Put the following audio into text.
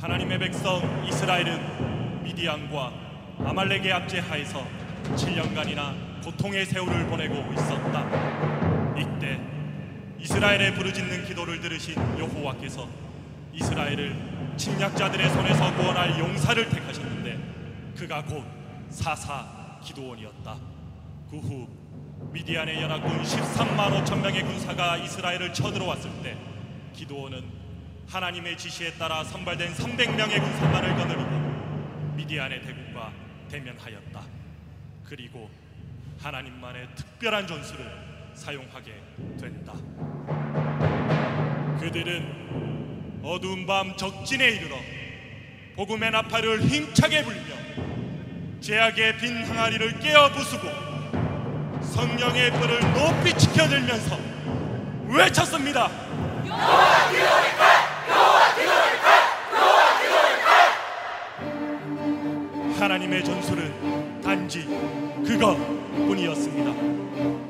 하나님의 백성 이스라엘은 미디안과 아말렉의 압제하에서 7년간이나 고통의 세월을 보내고 있었다. 이때 이스라엘의 부르짖는 기도를 들으신 여호와께서 이스라엘을 침략자들의 손에서 구원할 용사를 택하셨는데 그가 곧 사사 기도원이었다. 그 후 미디안의 연합군 13만 5천 명의 군사가 이스라엘을 쳐들어왔을 때 기도원은 하나님의 지시에 따라 선발된 300명의 군사만을 거느리고 미디안의 대군과 대면하였다. 그리고 하나님만의 특별한 전술을 사용하게 된다. 그들은 어두운 밤 적진에 이르러 복음의 나팔을 힘차게 불며 제약의 빈 항아리를 깨어 부수고 성령의 불을 높이 지켜들면서 외쳤습니다. 하나님의 전술은 단지 그것뿐이었습니다.